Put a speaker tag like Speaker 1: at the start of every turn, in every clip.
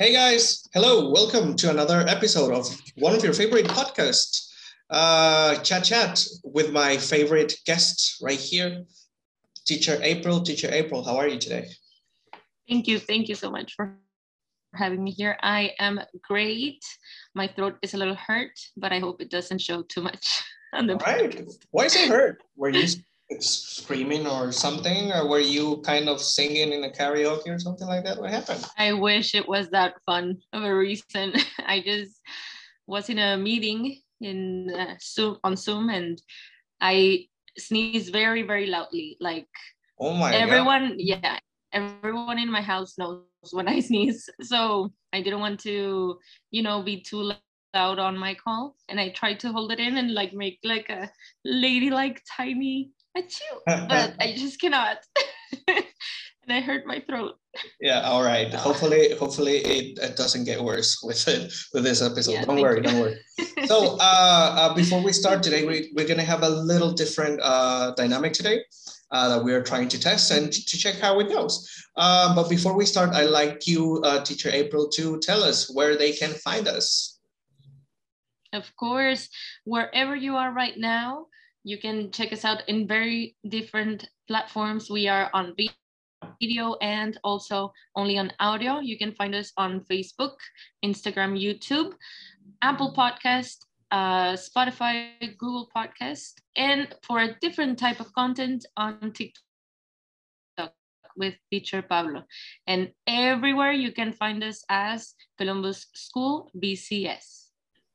Speaker 1: Hey guys, hello, welcome to another episode of one of your favorite podcasts, uh, Chat Chat, with my favorite guest right here, Teacher April. Teacher April, how are you today?
Speaker 2: Thank you. Thank you so much for having me here. I am great. My throat is a little hurt, but I hope it doesn't show too much on the
Speaker 1: All right. Why is it hurt? Were you screaming or something or were you kind of singing in a karaoke or something like that? What happened?
Speaker 2: I wish it was that fun of a reason. I just was in a meeting in uh, zoom on zoom and i sneezed very very loudly like
Speaker 1: oh my
Speaker 2: everyone
Speaker 1: God.
Speaker 2: yeah everyone in my house knows when i sneeze. So i didn't want to you know be too loud on my call and i tried to hold it in and like make like a ladylike tiny achoo, but I just cannot. and I hurt my throat.
Speaker 1: Yeah, all right. Hopefully, hopefully it, it doesn't get worse with it with this episode. Yeah, don't worry, you. don't worry. So uh, uh, before we start today, we, we're gonna have a little different uh, dynamic today. Uh, that we're trying to test and to check how it goes. Um, but before we start, I'd like you, uh, Teacher April, to tell us where they can find us.
Speaker 2: Of course, wherever you are right now, you can check us out in very different platforms. We are on video and also only on audio. You can find us on Facebook, Instagram, YouTube, Apple Podcast, uh, Spotify, Google Podcast, and for a different type of content on TikTok with teacher Pablo. And everywhere you can find us as Columbus School BCS.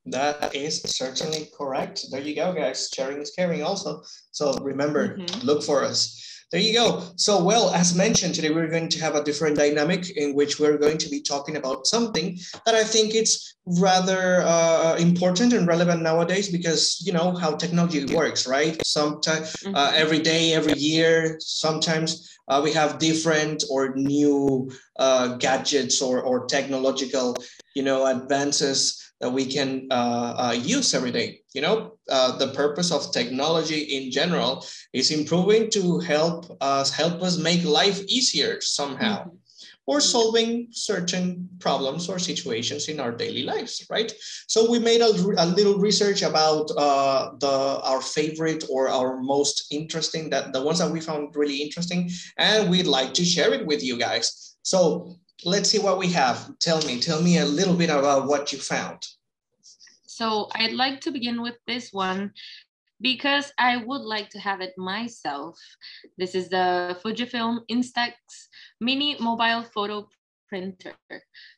Speaker 1: That is certainly correct. There you go, guys. Sharing is caring also. So remember, mm-hmm. look for us. There you go. So, well, as mentioned, today we're going to have a different dynamic in which we're going to be talking about something that I think it's rather uh, important and relevant nowadays because you know how technology works, right? Sometimes mm-hmm. uh, every day, every year, sometimes uh, we have different or new uh, gadgets or, or technological, you know, advances that we can uh, uh, use every day. You know, uh, the purpose of technology in general is improving to help us help us make life easier somehow. Mm-hmm. Or solving certain problems or situations in our daily lives, right? So we made a, a little research about uh, the our favorite or our most interesting that the ones that we found really interesting, and we'd like to share it with you guys. So let's see what we have. Tell me, tell me a little bit about what you found.
Speaker 2: So I'd like to begin with this one because I would like to have it myself. This is the Fujifilm Instax mini mobile photo printer.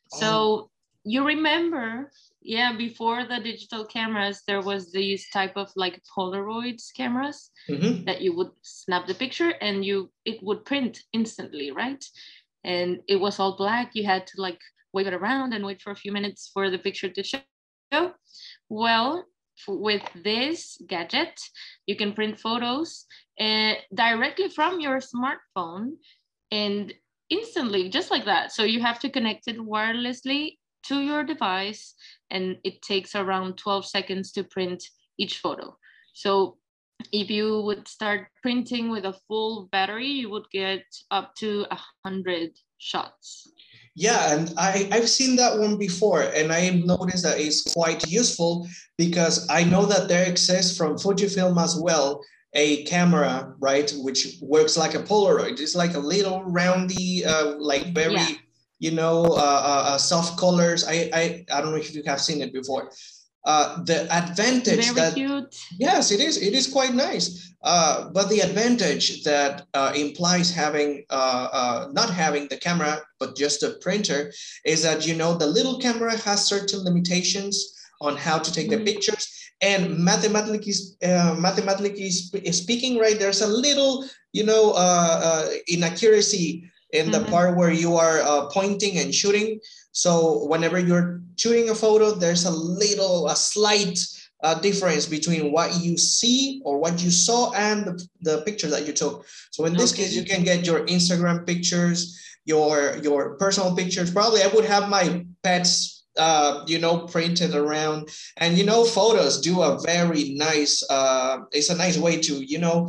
Speaker 2: So oh. you remember, yeah, before the digital cameras, there was these type of like Polaroids cameras mm-hmm. that you would snap the picture and you it would print instantly, right? And it was all black. You had to like wave it around and wait for a few minutes for the picture to show. Well, with this gadget, you can print photos uh, directly from your smartphone and instantly, just like that. So you have to connect it wirelessly to your device, and it takes around 12 seconds to print each photo. So if you would start printing with a full battery, you would get up to a hundred shots.
Speaker 1: Yeah, and I, I've seen that one before, and I noticed that it's quite useful because I know that there exists from Fujifilm as well a camera, right, which works like a Polaroid. It's like a little roundy, uh, like very, yeah. you know, uh, uh, uh soft colors. I, I I don't know if you have seen it before uh, the advantage
Speaker 2: Very
Speaker 1: that
Speaker 2: cute.
Speaker 1: yes it is it is quite nice uh, but the advantage that uh, implies having uh, uh, not having the camera but just a printer is that you know the little camera has certain limitations on how to take mm-hmm. the pictures and mathematically uh, mathematically speaking right there's a little you know inaccuracy in the mm-hmm. part where you are pointing and shooting so whenever you're shooting a photo, there's a little, a slight uh, difference between what you see or what you saw and the, the picture that you took. So in this okay. case, you can get your Instagram pictures, your your personal pictures. Probably I would have my pets, uh, you know, printed around. And you know, photos do a very nice. Uh, it's a nice way to you know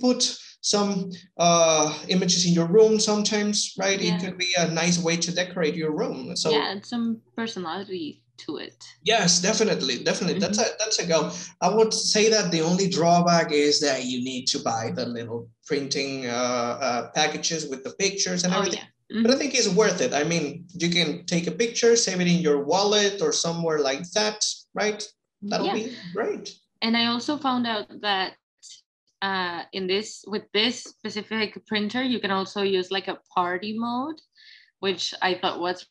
Speaker 1: put some uh, images in your room sometimes, right?
Speaker 2: Yeah.
Speaker 1: It could be a nice way to decorate your room. So
Speaker 2: yeah, and some personality to it.
Speaker 1: Yes, definitely, definitely. Mm-hmm. That's a that's a go. I would say that the only drawback is that you need to buy the little printing uh, uh, packages with the pictures and everything. Oh, yeah. Mm-hmm. But I think it's worth it. I mean, you can take a picture, save it in your wallet or somewhere like that, right? That'll yeah. be great.
Speaker 2: And I also found out that uh, in this with this specific printer, you can also use like a party mode, which I thought was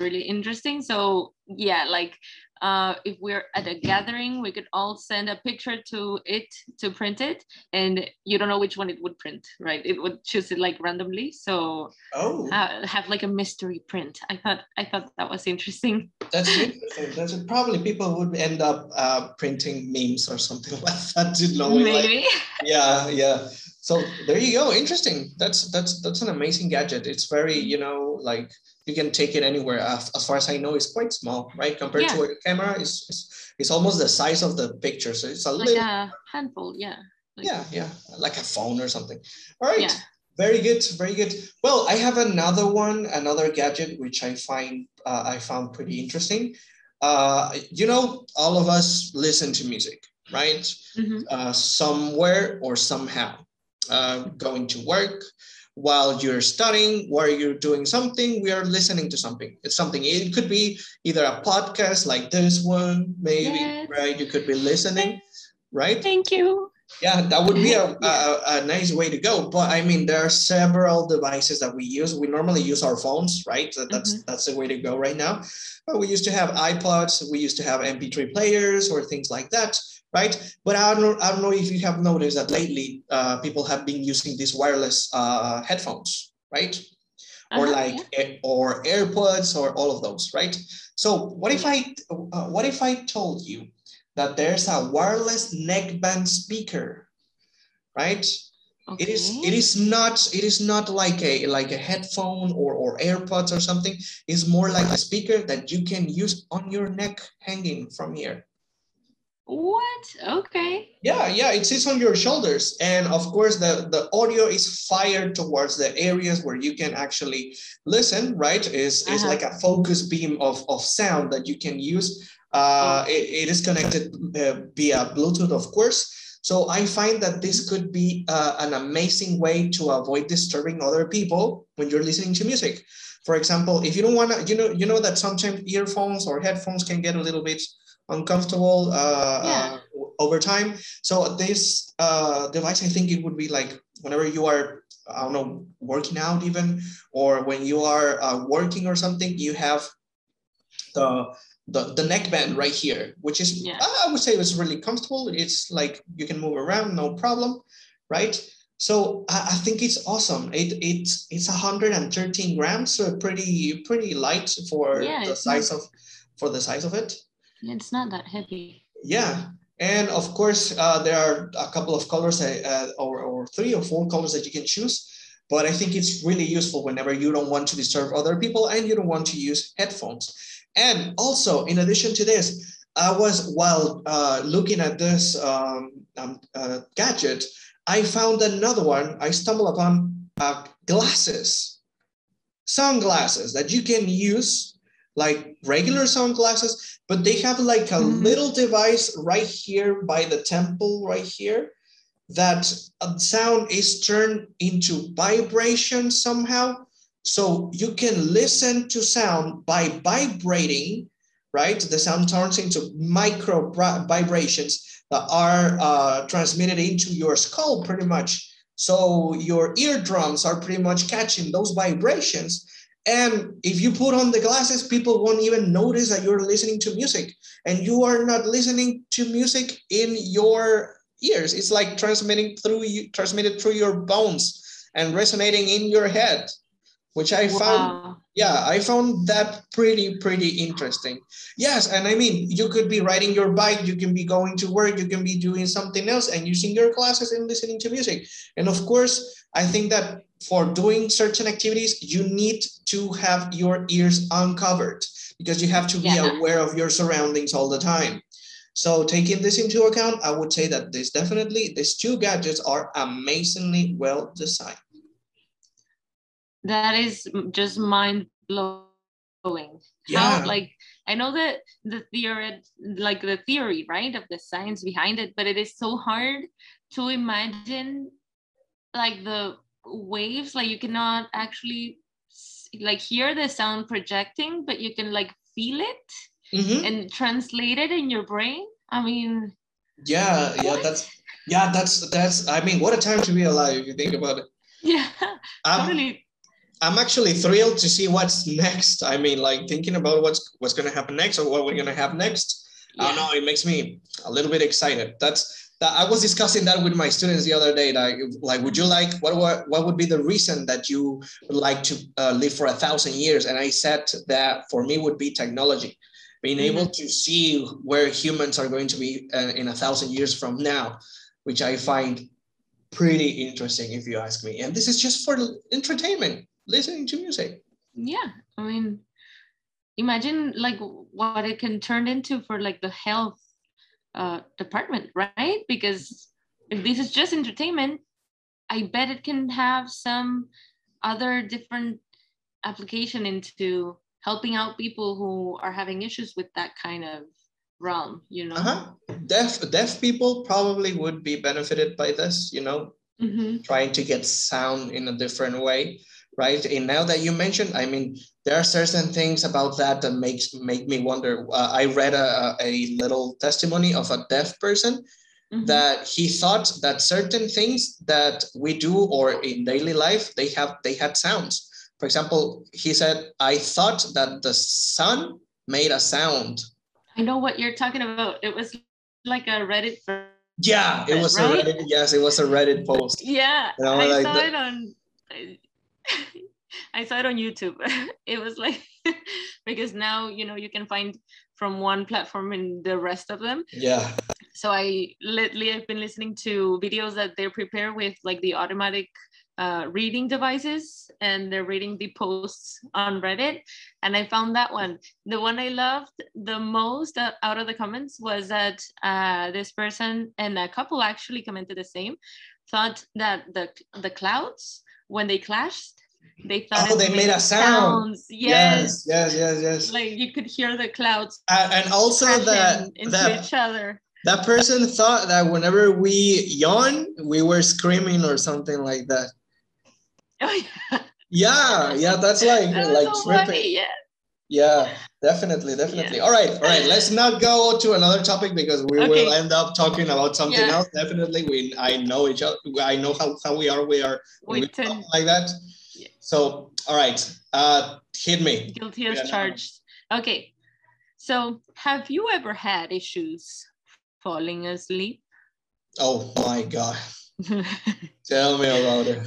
Speaker 2: really interesting. So yeah, like uh, if we're at a gathering, we could all send a picture to it to print it, and you don't know which one it would print, right? It would choose it like randomly. So
Speaker 1: oh,
Speaker 2: uh, have like a mystery print. I thought I thought that was interesting.
Speaker 1: That's interesting. That's probably people would end up uh, printing memes or something like that. You know,
Speaker 2: Maybe.
Speaker 1: Like, yeah, yeah. So there you go. Interesting. That's that's that's an amazing gadget. It's very you know like you can take it anywhere. As, as far as I know, it's quite small, right? Compared yeah. to a camera, it's, it's, it's almost the size of the picture. So it's a
Speaker 2: like
Speaker 1: little
Speaker 2: a handful, yeah.
Speaker 1: Like, yeah, yeah, like a phone or something. All right. Yeah. Very good, very good. Well, I have another one, another gadget which I find uh, I found pretty interesting. Uh, you know, all of us listen to music, right? Mm-hmm. Uh, somewhere or somehow. Uh, going to work, while you're studying, while you're doing something, we are listening to something. It's something, it could be either a podcast like this one, maybe, yes. right? You could be listening, right?
Speaker 2: Thank you.
Speaker 1: Yeah, that would be a, a, a, nice way to go. But I mean, there are several devices that we use. We normally use our phones, right? So that's mm-hmm. that's the way to go right now. But we used to have iPods, we used to have MP3 players or things like that right? But I don't know, I don't know if you have noticed that lately uh, people have been using these wireless uh, headphones, right? Uh-huh, or like yeah. or AirPods or all of those, right? So what if I uh, what if I told you that there's a wireless neckband speaker, right? Okay. It is it is not it is not like a like a headphone or or AirPods or something. It's more like a speaker that you can use on your neck hanging from here.
Speaker 2: What? Okay.
Speaker 1: Yeah, yeah, it sits on your shoulders. And of course, the, the audio is fired towards the areas where you can actually listen, right? Is uh-huh. is like a focus beam of, of sound that you can use. Uh, it, it is connected uh, via Bluetooth, of course. So I find that this could be uh, an amazing way to avoid disturbing other people when you're listening to music. For example, if you don't want to, you know, you know that sometimes earphones or headphones can get a little bit uncomfortable uh, yeah. uh, over time. So this uh, device, I think it would be like whenever you are, I don't know, working out even, or when you are uh, working or something, you have the the, the neckband right here, which is, yeah. I would say it's really comfortable. It's like you can move around, no problem, right? So I, I think it's awesome. It, it's it's 113 grams, so pretty pretty light for yeah, the size not... of for the size of it.
Speaker 2: It's not that heavy.
Speaker 1: Yeah. And of course, uh, there are a couple of colors uh, or, or three or four colors that you can choose. But I think it's really useful whenever you don't want to disturb other people and you don't want to use headphones. And also, in addition to this, I was, while uh, looking at this um, um, uh, gadget, I found another one. I stumbled upon uh, glasses, sunglasses that you can use like regular sunglasses, but they have like a mm-hmm. little device right here by the temple right here that sound is turned into vibration somehow. So you can listen to sound by vibrating, right? The sound turns into micro vibrations that are uh, transmitted into your skull pretty much. So your eardrums are pretty much catching those vibrations and if you put on the glasses, people won't even notice that you're listening to music and you are not listening to music in your ears. It's like transmitting through you, transmitted through your bones and resonating in your head, which I wow. found, yeah, I found that pretty, pretty interesting. Yes. And I mean, you could be riding your bike, you can be going to work, you can be doing something else and using your glasses and listening to music. And of course, I think that for doing certain activities, you need to have your ears uncovered because you have to be yeah. aware of your surroundings all the time. So taking this into account, I would say that this definitely, these two gadgets are amazingly well designed.
Speaker 2: That is just mind blowing. Yeah. How, like, I know that the theory, like the theory, right, of the science behind it, but it is so hard to imagine like the waves, like you cannot actually like hear the sound projecting, but you can like feel it mm-hmm. and translate it in your brain. I mean,
Speaker 1: yeah, yeah, that's yeah, that's that's. I mean, what a time to be alive if you think about it.
Speaker 2: Yeah, um, totally.
Speaker 1: I'm actually thrilled to see what's next. I mean, like thinking about what's what's going to happen next or what we're going to have next. Yeah. I don't know. It makes me a little bit excited. That's that. I was discussing that with my students the other day. Like, like, would you like what what what would be the reason that you would like to uh, live for a thousand years? And I said that for me would be technology, being mm-hmm. able to see where humans are going to be uh, in a thousand years from now, which I find pretty interesting if you ask me. And this is just for entertainment listening to music.
Speaker 2: Yeah, I mean, imagine like what it can turn into for like the health uh, department, right? Because if this is just entertainment, I bet it can have some other different application into helping out people who are having issues with that kind of realm, you know?
Speaker 1: Uh-huh. Deaf, deaf people probably would be benefited by this, you know, mm-hmm. trying to get sound in a different way right? And now that you mentioned, I mean, there are certain things about that that makes make me wonder. Uh, I read a, a little testimony of a deaf person mm-hmm. that he thought that certain things that we do or in daily life they have they had sounds. For example, he said, "I thought that the sun made a sound."
Speaker 2: I know what you're talking about. It was like a Reddit.
Speaker 1: Yeah, it was right? a Reddit. Yes, it was a Reddit post.
Speaker 2: Yeah, you know, I like saw the, it on I saw it on YouTube. it was like because now you know you can find from one platform in the rest of them.
Speaker 1: Yeah.
Speaker 2: So I lately I've been listening to videos that they prepare with like the automatic uh, reading devices and they're reading the posts on Reddit. And I found that one. The one I loved the most out of the comments was that uh, this person and a couple actually commented the same, thought that the the clouds when they clashed they thought
Speaker 1: oh, they made, made a sound.
Speaker 2: Yes.
Speaker 1: yes. yes, yes, yes,
Speaker 2: Like you could hear the clouds.
Speaker 1: Uh, and also that
Speaker 2: into that, each other.
Speaker 1: That person thought that whenever we yawn, we were screaming or something like that.
Speaker 2: Oh yeah.
Speaker 1: Yeah, yeah, that's like
Speaker 2: that
Speaker 1: like
Speaker 2: so tripping. Funny, yeah.
Speaker 1: Yeah, definitely, definitely. Yeah. All right, all right. Let's not go to another topic because we okay. will end up talking about something yeah. else. Definitely, we I know each other. I know how, how we are. We are we tend like that. So, all right, uh, hit me.
Speaker 2: Guilty as charged. Okay, so have you ever had issues falling asleep?
Speaker 1: Oh my God. Tell me about it.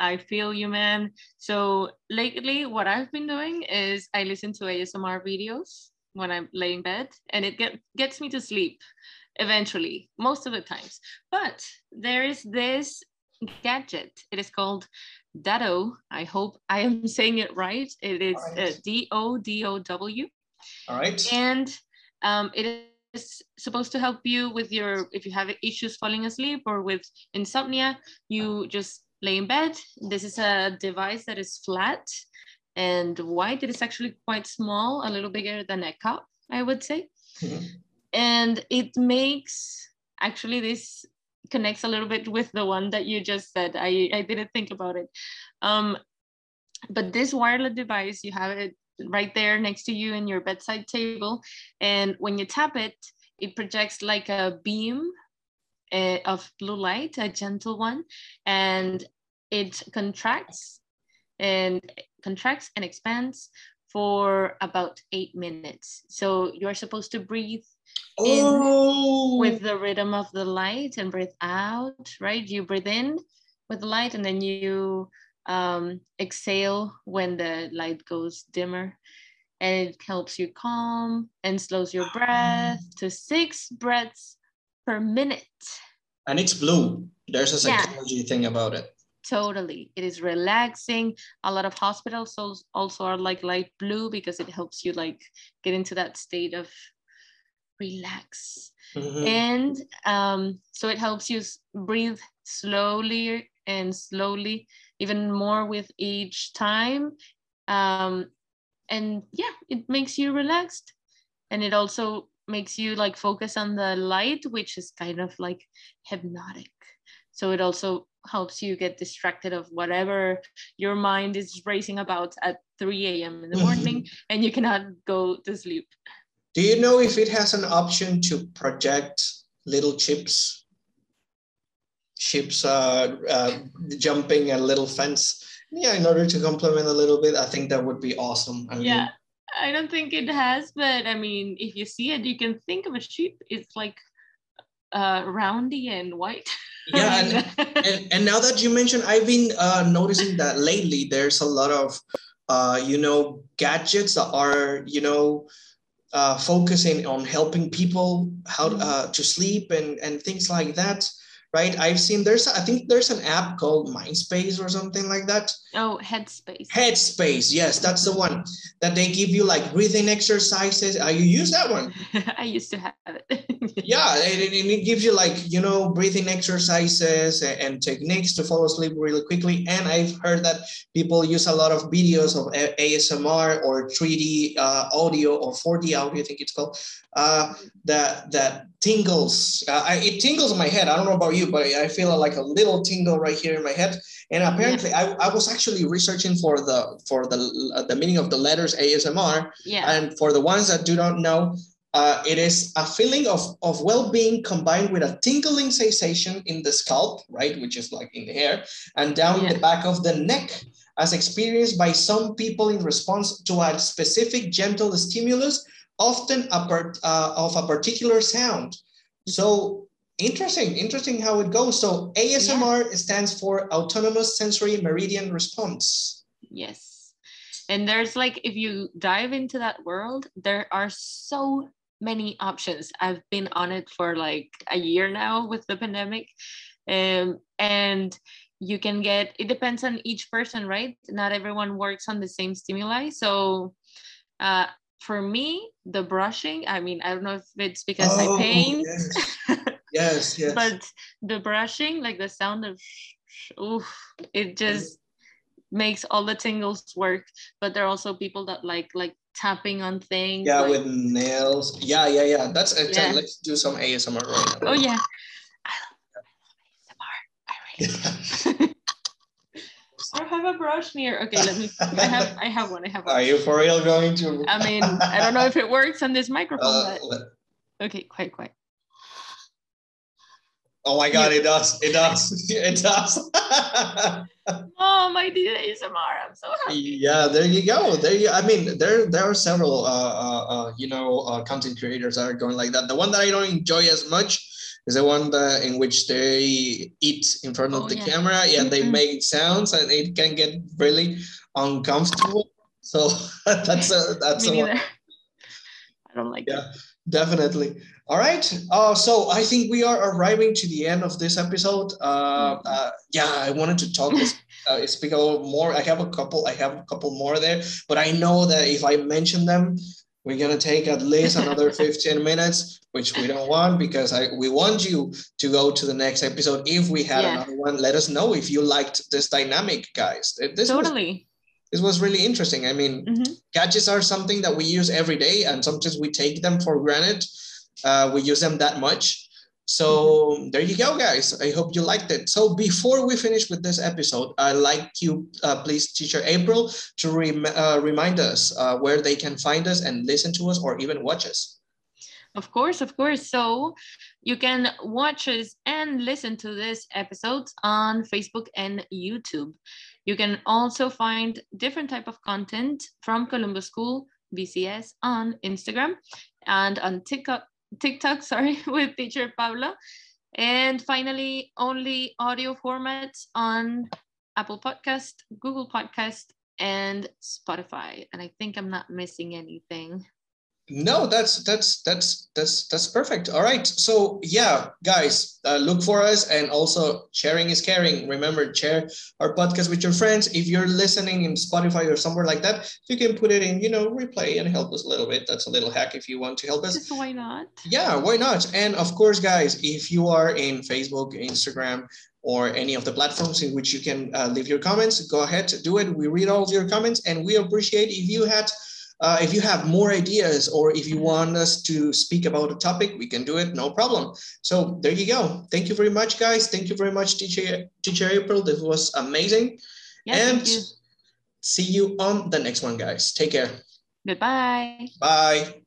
Speaker 2: I feel you, man. So lately, what I've been doing is I listen to ASMR videos when I lay in bed, and it get, gets me to sleep eventually, most of the times. But there is this gadget. It is called Dodow. I hope I am saying it right. It is uh. D O D O W.
Speaker 1: All right.
Speaker 2: And um, it is supposed to help you with your, if you have issues falling asleep or with insomnia, you just lay in bed. This is a device that is flat and white. It is actually quite small, a little bigger than a cup, I would say. Mm-hmm. And it makes actually this connects a little bit with the one that you just said. I, I didn't think about it. Um, but this wireless device, you have it right there next to you in your bedside table. And when you tap it, it projects like a beam uh, of blue light, a gentle one, and it contracts and contracts and expands for about eight minutes. So you're supposed to breathe oh. with the rhythm of the light and breathe out, right? You breathe in with the light and then you um, exhale when the light goes dimmer. And it helps you calm and slows your breath to six breaths per minute.
Speaker 1: And it's blue. There's a psychology yeah. thing about it.
Speaker 2: Totally. It is relaxing. A lot of hospitals also are like light blue because it helps you like get into that state of relax. Mm-hmm. And um, so it helps you breathe slowly and slowly, even more with each time. Um, and yeah, it makes you relaxed. And it also makes you like focus on the light, which is kind of like hypnotic. So it also helps you get distracted of whatever your mind is racing about at 3 a.m. in the morning and you cannot go to sleep.
Speaker 1: Do you know if it has an option to project little chips? Chips uh, uh, jumping a little fence. Yeah, in order to complement a little bit, I think that would be awesome.
Speaker 2: I yeah, mean, I don't think it has, but I mean, if you see it, you can think of a sheep. It's like uh, roundy and white.
Speaker 1: yeah, and, and, and, now that you mentioned, I've been uh, noticing that lately there's a lot of, uh, you know, gadgets that are, you know, uh, focusing on helping people how mm-hmm. uh, to sleep and, and things like that right? I've seen there's I think there's an app called Mindspace or something like that.
Speaker 2: Oh, Headspace.
Speaker 1: Headspace, yes, that's the one that they give you like breathing exercises. Uh, you use that one?
Speaker 2: I used to have it.
Speaker 1: yeah, and, it gives you like you know breathing exercises and, and, techniques to fall asleep really quickly. And I've heard that people use a lot of videos of ASMR or 3D uh, audio or 4D audio, I think it's called, uh, that that tingles. Uh, I, it tingles in my head. I don't know about you, but I feel like a little tingle right here in my head. And apparently, yeah. I, I was actually researching for the for the uh, the meaning of the letters ASMR.
Speaker 2: Yeah.
Speaker 1: And for the ones that do not know, uh, it is a feeling of, of well-being combined with a tingling sensation in the scalp, right, which is like in the hair, and down yeah. the back of the neck, as experienced by some people in response to a specific gentle stimulus often a part, uh, of a particular sound. So interesting, interesting how it goes. So ASMR yeah. stands for Autonomous Sensory Meridian Response.
Speaker 2: Yes. And there's like, if you dive into that world, there are so many options. I've been on it for like a year now with the pandemic. Um, and you can get, it depends on each person, right? Not everyone works on the same stimuli. So uh, for me, the brushing, I mean, I don't know if it's because oh, I paint.
Speaker 1: Yes. yes, yes.
Speaker 2: but the brushing, like the sound of, oof, it just makes all the tingles work. But there are also people that like like tapping on things.
Speaker 1: Yeah,
Speaker 2: like,
Speaker 1: with nails. Yeah, yeah, yeah. That's it. Yeah. Let's do some ASMR right
Speaker 2: now. Oh yeah. I love, I love ASMR. I really or have a brush near. Okay, let me. I have. I have one. I have one.
Speaker 1: Are you for real going to?
Speaker 2: I mean, I don't know if it works on this microphone, uh, but okay, quite, quite.
Speaker 1: Oh my God! It does. It does. It does.
Speaker 2: Mom, I did ASMR. I'm so happy.
Speaker 1: Yeah, there you go. There you. I mean, there there are several, uh, uh, uh you know, uh, content creators that are going like that. The one that I don't enjoy as much is the one that, in which they eat in front of oh, the yeah. camera yeah, they mm-hmm. make sounds and it can get really uncomfortable so that's a that's
Speaker 2: Me
Speaker 1: a
Speaker 2: neither. i don't like
Speaker 1: yeah it. definitely all right uh, so i think we are arriving to the end of this episode uh, mm-hmm. uh, yeah i wanted to talk uh, speak a little more i have a couple i have a couple more there but i know that if i mention them we're going to take at least another 15 minutes which we don't want because I we want you to go to the next episode. If we had yeah. another one, let us know if you liked this dynamic, guys. This
Speaker 2: totally.
Speaker 1: Was, this was really interesting. I mean, mm-hmm. gadgets are something that we use every day, and sometimes we take them for granted. Uh, we use them that much. So there you go, guys. I hope you liked it. So before we finish with this episode, I'd like you, uh, please, Teacher April, to rem- uh, remind us uh, where they can find us and listen to us or even watch us.
Speaker 2: Of course, of course. So you can watch us and listen to this episodes on Facebook and YouTube. You can also find different type of content from Columbus School VCS on Instagram and on TikTok, TikTok, sorry, with teacher Pablo. And finally, only audio formats on Apple Podcast, Google Podcast, and Spotify. And I think I'm not missing anything.
Speaker 1: No, that's that's that's that's that's perfect. All right. So yeah, guys, uh, look for us, and also sharing is caring. Remember, share our podcast with your friends. If you're listening in Spotify or somewhere like that, you can put it in, you know, replay and help us a little bit. That's a little hack if you want to help us.
Speaker 2: Just why not?
Speaker 1: Yeah, why not? And of course, guys, if you are in Facebook, Instagram, or any of the platforms in which you can uh, leave your comments, go ahead, do it. We read all your comments, and we appreciate if you had uh, if you have more ideas or if you want us to speak about a topic, we can do it, no problem. So there you go. Thank you very much, guys. Thank you very much, teacher, teacher April. This was amazing.
Speaker 2: Yeah,
Speaker 1: and you. see you on the next one, guys. Take care.
Speaker 2: Goodbye.
Speaker 1: Bye.